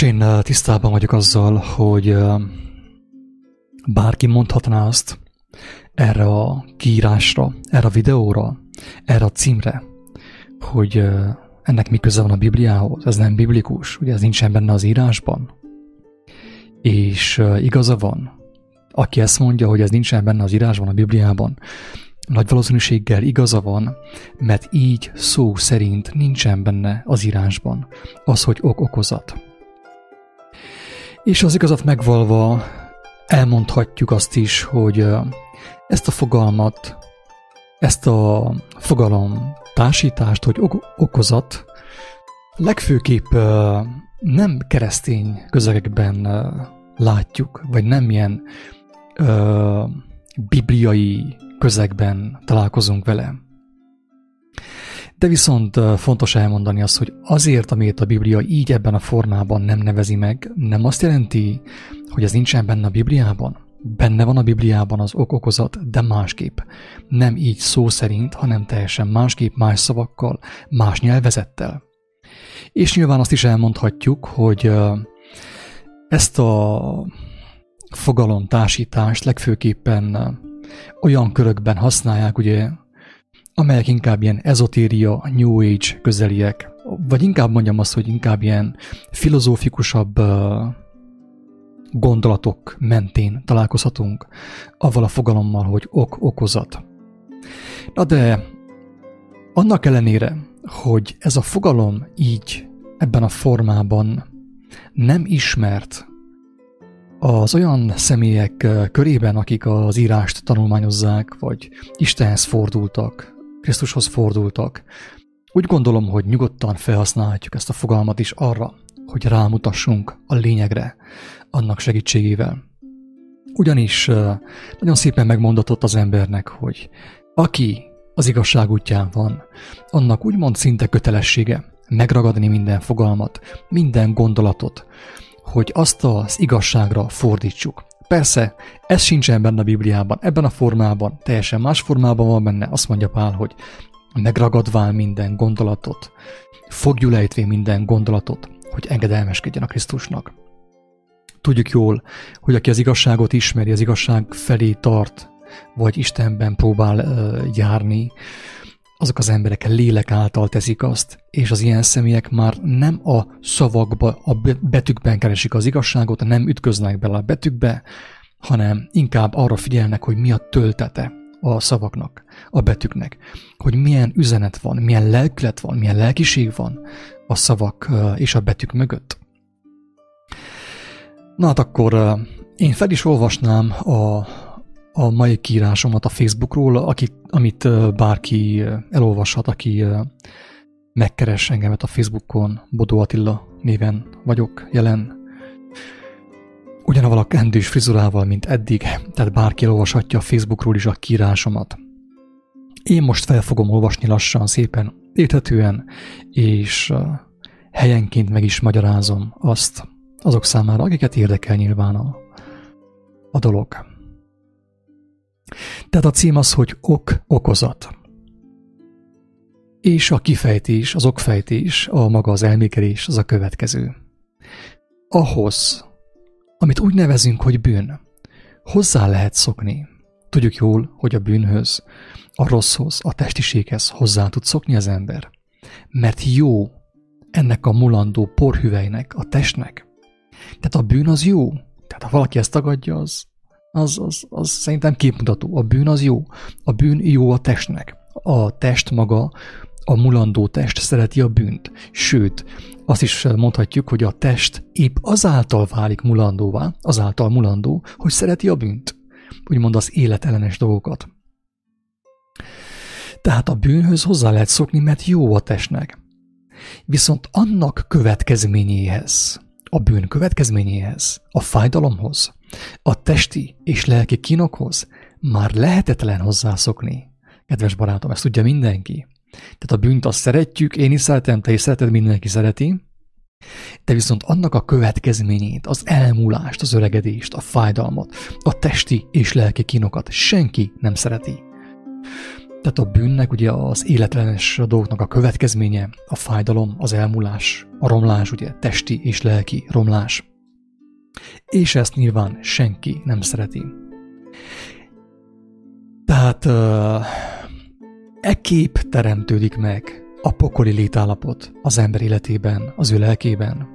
Nos, én tisztában vagyok azzal, hogy bárki mondhatná azt erre a kiírásra, erre a videóra, erre a címre, hogy ennek mi köze van a Bibliához, ez nem biblikus, ugye ez nincsen benne az írásban. És igaza van, aki ezt mondja, hogy ez nincsen benne az írásban, a Bibliában, nagy valószínűséggel igaza van, mert így szó szerint nincsen benne az írásban az, hogy ok-okozat. És az igazat megvalva elmondhatjuk azt is, hogy ezt a fogalmat, ezt a fogalom társítást, hogy okozat, legfőképp nem keresztény közegekben látjuk, vagy nem ilyen bibliai közegben találkozunk vele. De viszont fontos elmondani azt, hogy azért, amit a Biblia így ebben a formában nem nevezi meg, nem azt jelenti, hogy ez nincsen benne a Bibliában. Benne van a Bibliában az ok-okozat, de másképp. Nem így szó szerint, hanem teljesen másképp, más szavakkal, más nyelvezettel. És nyilván azt is elmondhatjuk, hogy ezt a fogalomtársítást legfőképpen olyan körökben használják, ugye amelyek inkább ilyen ezotéria, New Age közeliek, vagy inkább mondjam azt, hogy inkább ilyen filozófikusabb gondolatok mentén találkozhatunk avval a fogalommal, hogy ok-okozat. Na de annak ellenére, hogy ez a fogalom így ebben a formában nem ismert az olyan személyek körében, akik az írást tanulmányozzák, vagy Istenhez fordultak, Krisztushoz fordultak. Úgy gondolom, hogy nyugodtan felhasználhatjuk ezt a fogalmat is arra, hogy rámutassunk a lényegre annak segítségével. Ugyanis nagyon szépen megmondatott az embernek, hogy aki az igazság útján van, annak úgymond szinte kötelessége megragadni minden fogalmat, minden gondolatot, hogy azt az igazságra fordítsuk. Persze, ez sincsen benne a Bibliában, ebben a formában, teljesen más formában van benne, azt mondja Pál, hogy megragadvál minden gondolatot, fogjulejtvén minden gondolatot, hogy engedelmeskedjen a Krisztusnak. Tudjuk jól, hogy aki az igazságot ismeri, az igazság felé tart, vagy Istenben próbál uh, járni, azok az emberek lélek által teszik azt, és az ilyen személyek már nem a szavakba, a betűkben keresik az igazságot, nem ütköznek bele a betűkbe, hanem inkább arra figyelnek, hogy mi a töltete a szavaknak, a betűknek, hogy milyen üzenet van, milyen lelkület van, milyen lelkiség van a szavak és a betűk mögött. Na hát akkor én fel is olvasnám a, a mai kiírásomat a Facebookról, akit, amit bárki elolvashat, aki megkeres engemet a Facebookon, Bodó Attila néven vagyok jelen. Ugyanaval a kendős frizurával, mint eddig, tehát bárki elolvashatja a Facebookról is a kiírásomat. Én most fel fogom olvasni lassan, szépen, érthetően, és helyenként meg is magyarázom azt azok számára, akiket érdekel nyilván a, a dolog. Tehát a cím az, hogy ok-okozat. És a kifejtés, az okfejtés, a maga az elmékelés az a következő. Ahhoz, amit úgy nevezünk, hogy bűn, hozzá lehet szokni. Tudjuk jól, hogy a bűnhöz, a rosszhoz, a testiséghez hozzá tud szokni az ember. Mert jó ennek a mulandó porhüvelynek, a testnek. Tehát a bűn az jó. Tehát ha valaki ezt tagadja, az, az, az, az szerintem képmutató. A bűn az jó. A bűn jó a testnek. A test maga, a mulandó test szereti a bűnt. Sőt, azt is mondhatjuk, hogy a test épp azáltal válik mulandóvá, azáltal mulandó, hogy szereti a bűnt. Úgymond az életellenes dolgokat. Tehát a bűnhöz hozzá lehet szokni, mert jó a testnek. Viszont annak következményéhez, a bűn következményéhez, a fájdalomhoz, a testi és lelki kínokhoz már lehetetlen hozzászokni. Kedves barátom, ezt tudja mindenki. Tehát a bűnt azt szeretjük, én is szeretem, te is szereted, mindenki szereti, de viszont annak a következményét, az elmúlást, az öregedést, a fájdalmat, a testi és lelki kínokat senki nem szereti. Tehát a bűnnek ugye az életlenes dolgoknak a következménye, a fájdalom, az elmúlás, a romlás, ugye testi és lelki romlás. És ezt nyilván senki nem szereti. Tehát uh, e kép teremtődik meg a pokoli létállapot az ember életében, az ő lelkében.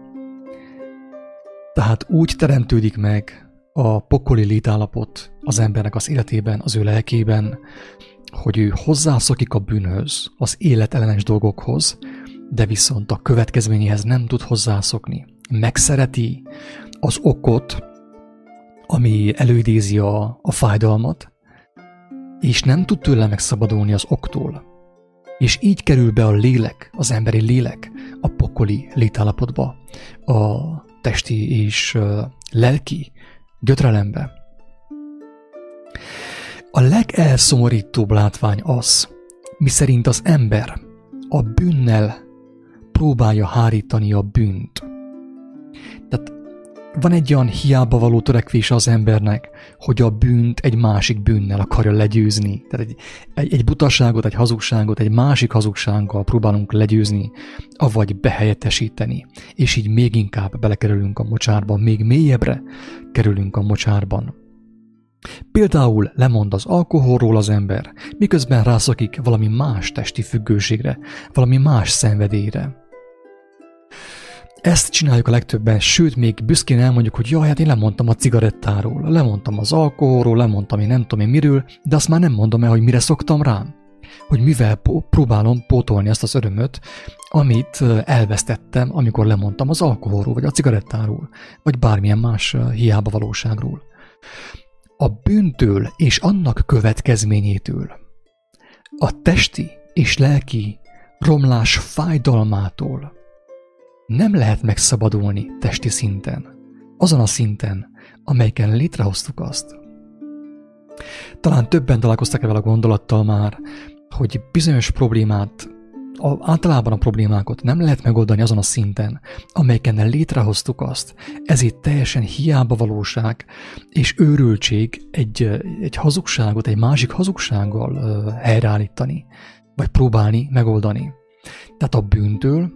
Tehát úgy teremtődik meg a pokoli létállapot az embernek az életében, az ő lelkében, hogy ő hozzászokik a bűnhöz, az életellenes dolgokhoz, de viszont a következményéhez nem tud hozzászokni. Megszereti az okot, ami előidézi a, a fájdalmat, és nem tud tőle megszabadulni az októl. És így kerül be a lélek, az emberi lélek a pokoli létállapotba, a testi és lelki gyötrelembe. A legelszomorítóbb látvány az, miszerint az ember a bűnnel próbálja hárítani a bűnt. Van egy olyan hiába való törekvés az embernek, hogy a bűnt egy másik bűnnel akarja legyőzni. Tehát egy, egy, egy butaságot, egy hazugságot egy másik hazugsággal próbálunk legyőzni, avagy behelyettesíteni. És így még inkább belekerülünk a mocsárban, még mélyebbre kerülünk a mocsárban. Például lemond az alkoholról az ember, miközben rászakik valami más testi függőségre, valami más szenvedélyre. Ezt csináljuk a legtöbben, sőt, még büszkén elmondjuk, hogy jaj, hát én lemondtam a cigarettáról, lemondtam az alkoholról, lemondtam én nem tudom én miről, de azt már nem mondom el, hogy mire szoktam rám. Hogy mivel próbálom pótolni azt az örömöt, amit elvesztettem, amikor lemondtam az alkoholról, vagy a cigarettáról, vagy bármilyen más hiába valóságról a bűntől és annak következményétől, a testi és lelki romlás fájdalmától nem lehet megszabadulni testi szinten, azon a szinten, amelyken létrehoztuk azt. Talán többen találkoztak ezzel a gondolattal már, hogy bizonyos problémát általában a problémákat nem lehet megoldani azon a szinten, amelyeken létrehoztuk azt. Ez itt teljesen hiába valóság és őrültség egy, egy hazugságot egy másik hazugsággal helyreállítani, vagy próbálni megoldani. Tehát a bűntől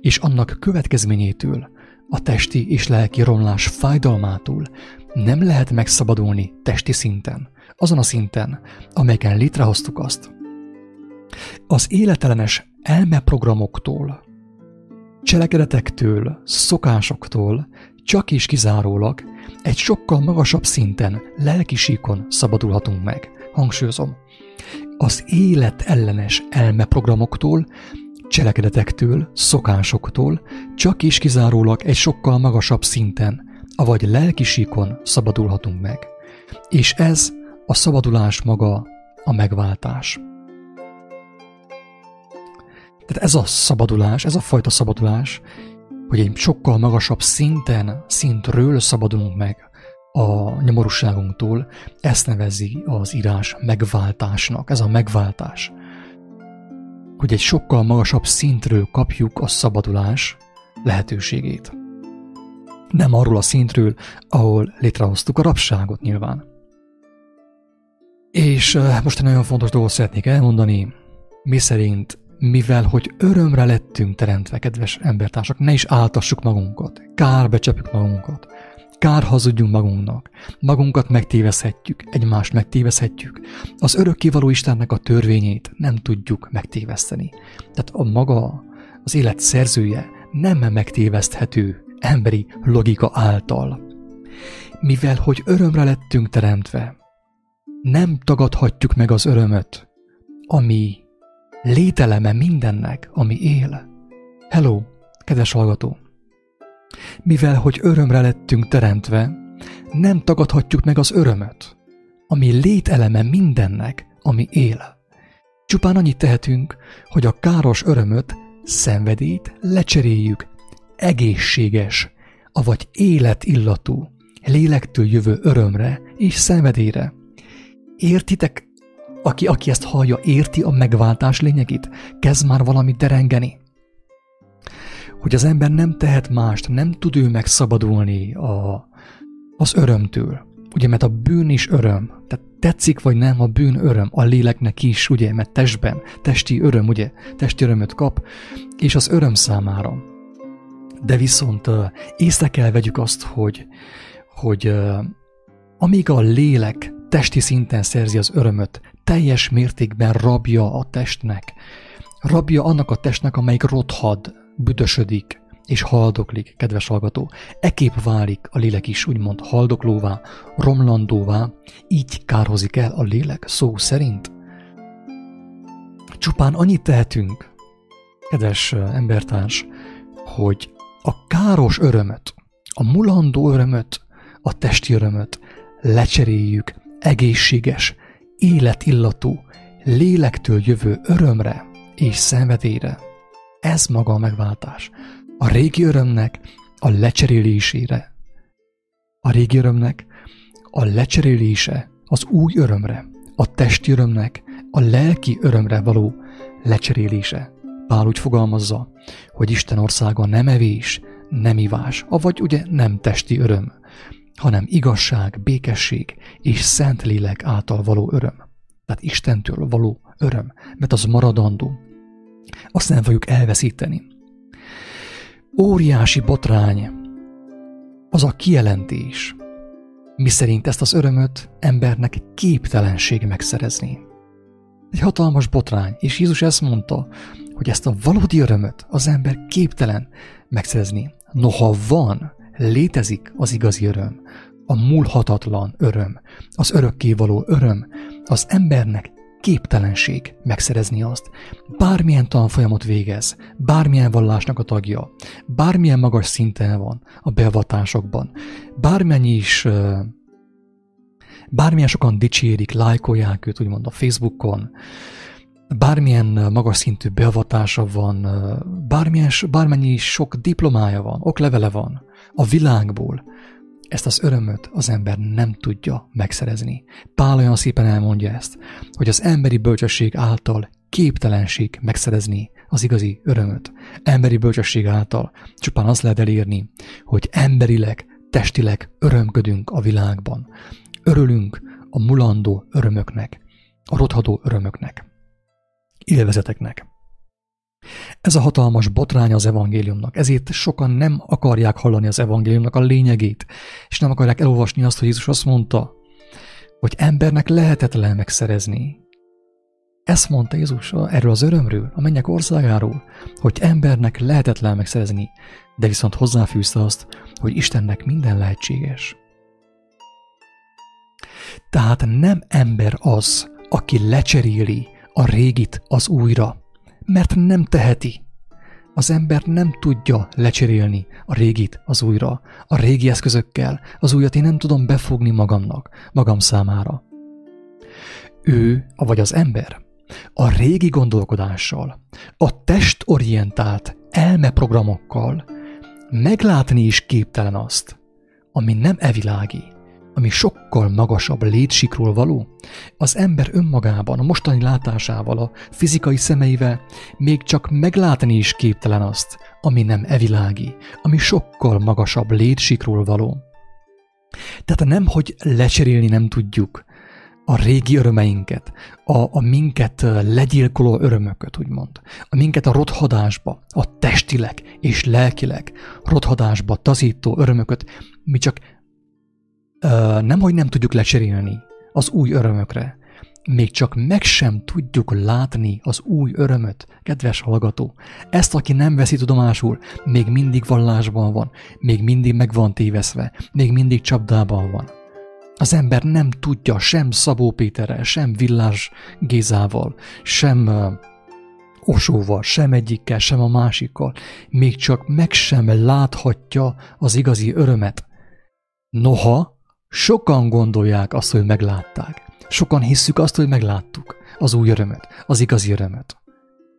és annak következményétől, a testi és lelki romlás fájdalmától nem lehet megszabadulni testi szinten, azon a szinten, amelyeken létrehoztuk azt. Az életelenes elmeprogramoktól, cselekedetektől, szokásoktól csak is kizárólag egy sokkal magasabb szinten, lelkisíkon szabadulhatunk meg. Hangsúlyozom, az élet ellenes elmeprogramoktól, cselekedetektől, szokásoktól csak is kizárólag egy sokkal magasabb szinten, avagy lelkisíkon szabadulhatunk meg. És ez a szabadulás maga a megváltás. Tehát ez a szabadulás, ez a fajta szabadulás, hogy egy sokkal magasabb szinten, szintről szabadulunk meg a nyomorúságunktól, ezt nevezi az írás megváltásnak. Ez a megváltás. Hogy egy sokkal magasabb szintről kapjuk a szabadulás lehetőségét. Nem arról a szintről, ahol létrehoztuk a rabságot nyilván. És most egy nagyon fontos dolgot szeretnék elmondani, mi szerint mivel hogy örömre lettünk teremtve, kedves embertársak, ne is áltassuk magunkat, kár becsapjuk magunkat, kár hazudjunk magunknak, magunkat megtévezhetjük, egymást megtévezhetjük, az örökkévaló Istennek a törvényét nem tudjuk megtéveszteni. Tehát a maga, az élet szerzője nem megtéveszthető emberi logika által. Mivel hogy örömre lettünk teremtve, nem tagadhatjuk meg az örömöt, ami lételeme mindennek, ami él. Hello, kedves hallgató! Mivel hogy örömre lettünk teremtve, nem tagadhatjuk meg az örömöt, ami lételeme mindennek, ami él. Csupán annyit tehetünk, hogy a káros örömöt, szenvedélyt lecseréljük egészséges, avagy életillatú, lélektől jövő örömre és szenvedélyre. Értitek aki, aki ezt hallja, érti a megváltás lényegét? Kezd már valamit derengeni. Hogy az ember nem tehet mást, nem tud ő megszabadulni a, az örömtől. Ugye, mert a bűn is öröm. Tehát tetszik vagy nem, a bűn öröm. A léleknek is, ugye, mert testben, testi öröm, ugye, testi örömöt kap, és az öröm számára. De viszont észre kell vegyük azt, hogy, hogy amíg a lélek testi szinten szerzi az örömöt, teljes mértékben rabja a testnek. Rabja annak a testnek, amelyik rothad, büdösödik és haldoklik, kedves hallgató. Ekép válik a lélek is úgymond haldoklóvá, romlandóvá, így kárhozik el a lélek szó szerint. Csupán annyit tehetünk, kedves embertárs, hogy a káros örömöt, a mulandó örömöt, a testi örömöt lecseréljük egészséges, életillatú, lélektől jövő örömre és szenvedélyre. Ez maga a megváltás. A régi örömnek a lecserélésére. A régi örömnek a lecserélése az új örömre, a testi örömnek a lelki örömre való lecserélése. Pál úgy fogalmazza, hogy Isten országa nem evés, nem ivás, avagy ugye nem testi öröm, hanem igazság, békesség és szent lélek által való öröm. Tehát Istentől való öröm, mert az maradandó. Azt nem fogjuk elveszíteni. Óriási botrány az a kijelentés, miszerint ezt az örömöt embernek képtelenség megszerezni. Egy hatalmas botrány, és Jézus ezt mondta, hogy ezt a valódi örömöt az ember képtelen megszerezni. Noha van, létezik az igazi öröm, a múlhatatlan öröm, az örökkévaló öröm, az embernek képtelenség megszerezni azt. Bármilyen tanfolyamot végez, bármilyen vallásnak a tagja, bármilyen magas szinten van a beavatásokban, bármennyi is, bármilyen sokan dicsérik, lájkolják őt, úgymond a Facebookon, bármilyen magas szintű beavatása van, bármilyen, bármennyi sok diplomája van, oklevele van a világból, ezt az örömöt az ember nem tudja megszerezni. Pál olyan szépen elmondja ezt, hogy az emberi bölcsesség által képtelenség megszerezni az igazi örömöt. Emberi bölcsesség által csupán azt lehet elérni, hogy emberileg, testileg örömködünk a világban. Örülünk a mulandó örömöknek, a rothadó örömöknek, élvezeteknek. Ez a hatalmas botrány az evangéliumnak, ezért sokan nem akarják hallani az evangéliumnak a lényegét, és nem akarják elolvasni azt, hogy Jézus azt mondta, hogy embernek lehetetlen megszerezni. Ezt mondta Jézus erről az örömről, a mennyek országáról, hogy embernek lehetetlen megszerezni, de viszont hozzáfűzte azt, hogy Istennek minden lehetséges. Tehát nem ember az, aki lecseréli a régit az újra, mert nem teheti. Az ember nem tudja lecserélni a régit az újra. A régi eszközökkel az újat én nem tudom befogni magamnak, magam számára. Ő, vagy az ember, a régi gondolkodással, a testorientált elmeprogramokkal meglátni is képtelen azt, ami nem evilági, ami sokkal magasabb létsikról való, az ember önmagában, a mostani látásával, a fizikai szemeivel még csak meglátni is képtelen azt, ami nem evilági, ami sokkal magasabb létsikról való. Tehát nem, hogy lecserélni nem tudjuk a régi örömeinket, a, a minket legyilkoló örömöket, úgymond, a minket a rothadásba, a testileg és lelkileg rothadásba tazító örömöket, mi csak nem, hogy nem tudjuk lecserélni az új örömökre, még csak meg sem tudjuk látni az új örömöt, kedves hallgató. Ezt, aki nem veszi tudomásul, még mindig vallásban van, még mindig meg van téveszve, még mindig csapdában van. Az ember nem tudja sem Szabó Péterrel, sem Villás Gézával, sem Osóval, sem egyikkel, sem a másikkal, még csak meg sem láthatja az igazi örömet. Noha, sokan gondolják azt, hogy meglátták. Sokan hisszük azt, hogy megláttuk az új örömet, az igazi örömet.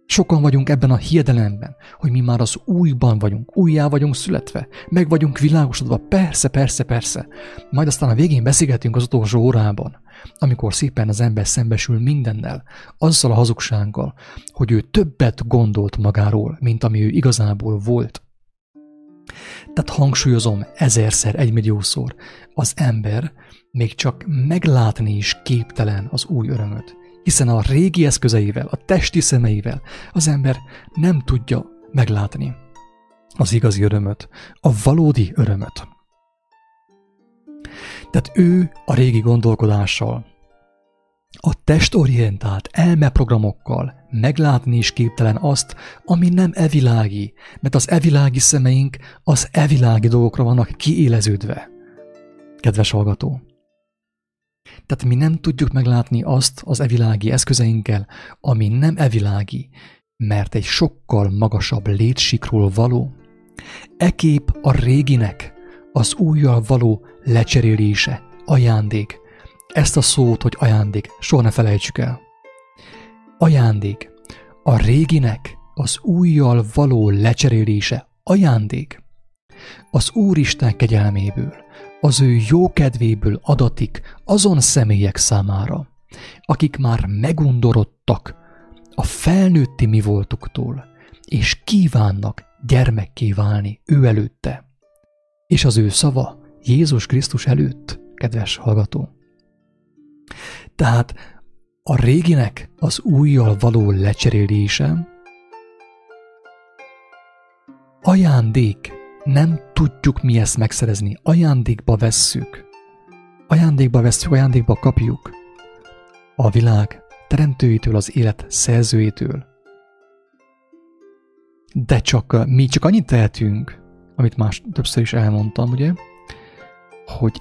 Sokan vagyunk ebben a hiedelemben, hogy mi már az újban vagyunk, újjá vagyunk születve, meg vagyunk világosodva, persze, persze, persze. Majd aztán a végén beszélgetünk az utolsó órában, amikor szépen az ember szembesül mindennel, azzal a hazugsággal, hogy ő többet gondolt magáról, mint ami ő igazából volt. Tehát hangsúlyozom ezerszer, egymilliószor, az ember még csak meglátni is képtelen az új örömöt, hiszen a régi eszközeivel, a testi szemeivel az ember nem tudja meglátni az igazi örömöt, a valódi örömöt. Tehát ő a régi gondolkodással, a testorientált elmeprogramokkal meglátni is képtelen azt, ami nem evilági, mert az evilági szemeink az evilági dolgokra vannak kiéleződve. Kedves hallgató! Tehát mi nem tudjuk meglátni azt az evilági eszközeinkkel, ami nem evilági, mert egy sokkal magasabb létsikról való. Ekép a réginek, az újjal való lecserélése, ajándék. Ezt a szót, hogy ajándék, soha ne felejtsük el. Ajándék. A réginek az újjal való lecserélése, ajándék. Az Úristen kegyelméből, az ő jó kedvéből adatik azon személyek számára, akik már megundorodtak a felnőtti mi voltuktól, és kívánnak gyermekké válni ő előtte. És az ő szava Jézus Krisztus előtt, kedves hallgató. Tehát a réginek az újjal való lecserélése ajándék nem tudjuk mi ezt megszerezni. Ajándékba vesszük. Ajándékba vesszük, ajándékba kapjuk. A világ teremtőjétől, az élet szerzőjétől. De csak mi csak annyit tehetünk, amit más többször is elmondtam, ugye, hogy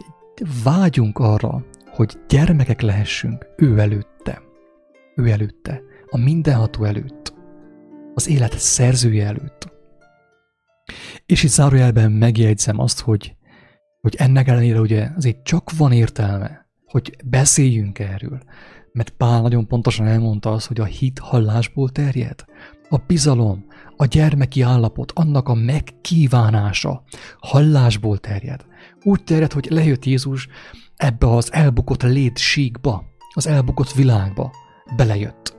vágyunk arra, hogy gyermekek lehessünk ő előtte. Ő előtte. A mindenható előtt. Az élet szerzője előtt. És itt zárójelben megjegyzem azt, hogy, hogy ennek ellenére ugye azért csak van értelme, hogy beszéljünk erről. Mert Pál nagyon pontosan elmondta azt, hogy a hit hallásból terjed. A bizalom, a gyermeki állapot, annak a megkívánása hallásból terjed. Úgy terjed, hogy lejött Jézus ebbe az elbukott létsíkba, az elbukott világba. Belejött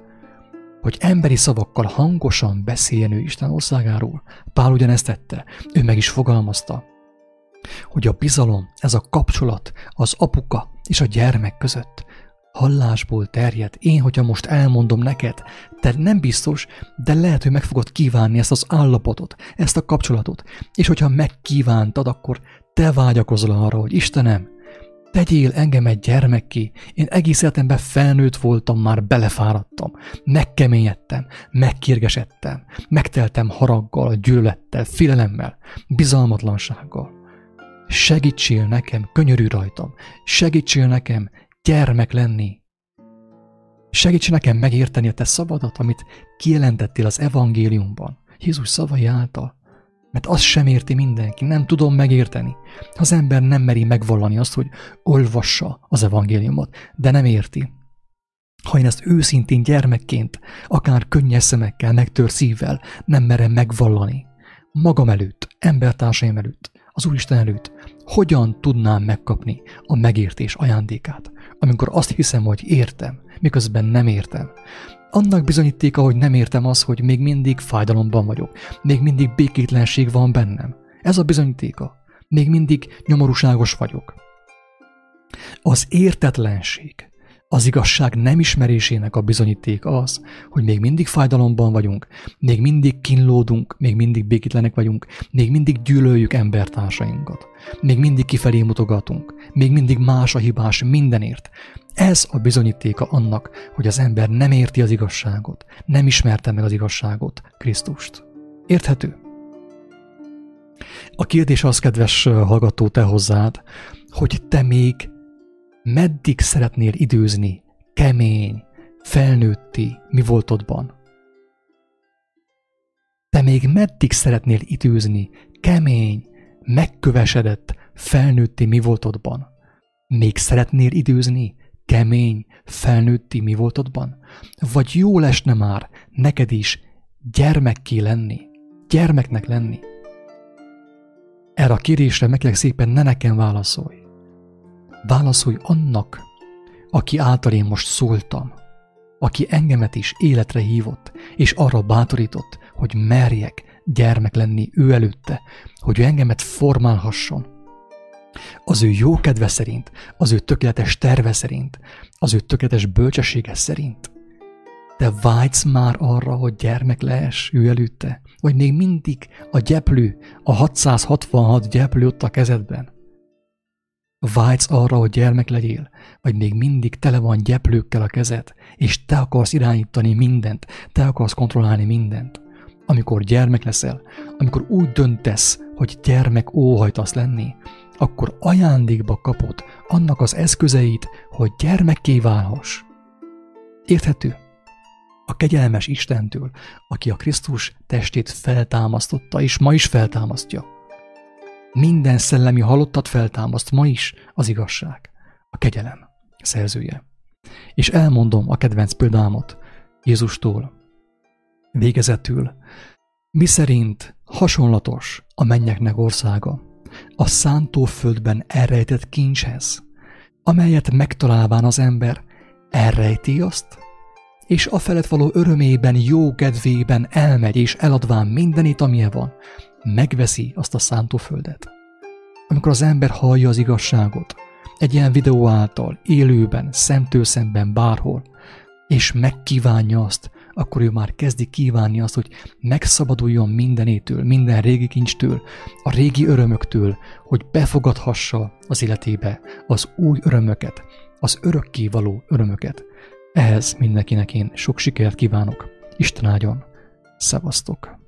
hogy emberi szavakkal hangosan beszéljen ő Isten országáról. Pál ugyanezt tette, ő meg is fogalmazta, hogy a bizalom, ez a kapcsolat az apuka és a gyermek között hallásból terjed. Én, hogyha most elmondom neked, te nem biztos, de lehet, hogy meg fogod kívánni ezt az állapotot, ezt a kapcsolatot. És hogyha megkívántad, akkor te vágyakozol arra, hogy Istenem, Tegyél engem egy gyermekké, én egész életemben felnőtt voltam, már belefáradtam, megkeményedtem, megkérgesedtem, megteltem haraggal, gyűlölettel, félelemmel, bizalmatlansággal. Segítsél nekem, könyörű rajtam, segítsél nekem gyermek lenni. Segíts nekem megérteni a te szabadat, amit kijelentettél az evangéliumban, Jézus szavai által. Mert azt sem érti mindenki, nem tudom megérteni. Az ember nem meri megvallani azt, hogy olvassa az evangéliumot, de nem érti. Ha én ezt őszintén gyermekként, akár könnyes szemekkel, megtör szívvel nem merem megvallani, magam előtt, embertársaim előtt, az Úristen előtt, hogyan tudnám megkapni a megértés ajándékát, amikor azt hiszem, hogy értem, miközben nem értem. Annak bizonyítéka, hogy nem értem az, hogy még mindig fájdalomban vagyok, még mindig békétlenség van bennem. Ez a bizonyítéka. Még mindig nyomorúságos vagyok. Az értetlenség, Az igazság nem ismerésének a bizonyíték az, hogy még mindig fájdalomban vagyunk, még mindig kínlódunk, még mindig békítlenek vagyunk, még mindig gyűlöljük embertársainkat, még mindig kifelé mutogatunk, még mindig más a hibás mindenért. Ez a bizonyítéka annak, hogy az ember nem érti az igazságot, nem ismerte meg az igazságot, Krisztust. Érthető? A kérdés az, kedves hallgató, te hozzád, hogy te még meddig szeretnél időzni kemény, felnőtti mi voltodban? Te még meddig szeretnél időzni kemény, megkövesedett, felnőtti mi voltodban? Még szeretnél időzni kemény, felnőtti mi voltodban? Vagy jó lesne már neked is gyermekké lenni, gyermeknek lenni? Erre a kérésre meg szépen ne nekem válaszolj. Válaszolj annak, aki által én most szóltam, aki engemet is életre hívott, és arra bátorított, hogy merjek gyermek lenni ő előtte, hogy ő engemet formálhasson. Az ő jó kedve szerint, az ő tökéletes terve szerint, az ő tökéletes bölcsessége szerint. Te vágysz már arra, hogy gyermek lehess ő előtte? Vagy még mindig a gyeplő, a 666 gyeplő ott a kezedben? Vágysz arra, hogy gyermek legyél, vagy még mindig tele van gyeplőkkel a kezed, és te akarsz irányítani mindent, te akarsz kontrollálni mindent. Amikor gyermek leszel, amikor úgy döntesz, hogy gyermek óhajtasz lenni, akkor ajándékba kapod annak az eszközeit, hogy gyermekké válhass. Érthető? A kegyelmes Istentől, aki a Krisztus testét feltámasztotta, és ma is feltámasztja minden szellemi halottat feltámaszt ma is az igazság, a kegyelem szerzője. És elmondom a kedvenc példámot Jézustól. Végezetül, mi szerint hasonlatos a mennyeknek országa, a szántóföldben elrejtett kincshez, amelyet megtalálván az ember elrejti azt, és a felett való örömében, jó kedvében elmegy, és eladván mindenit, amilyen van, megveszi azt a szántóföldet. Amikor az ember hallja az igazságot, egy ilyen videó által, élőben, szemtől szemben, bárhol, és megkívánja azt, akkor ő már kezdi kívánni azt, hogy megszabaduljon mindenétől, minden régi kincstől, a régi örömöktől, hogy befogadhassa az életébe az új örömöket, az örökké való örömöket. Ehhez mindenkinek én sok sikert kívánok. Isten áldjon. Szevasztok!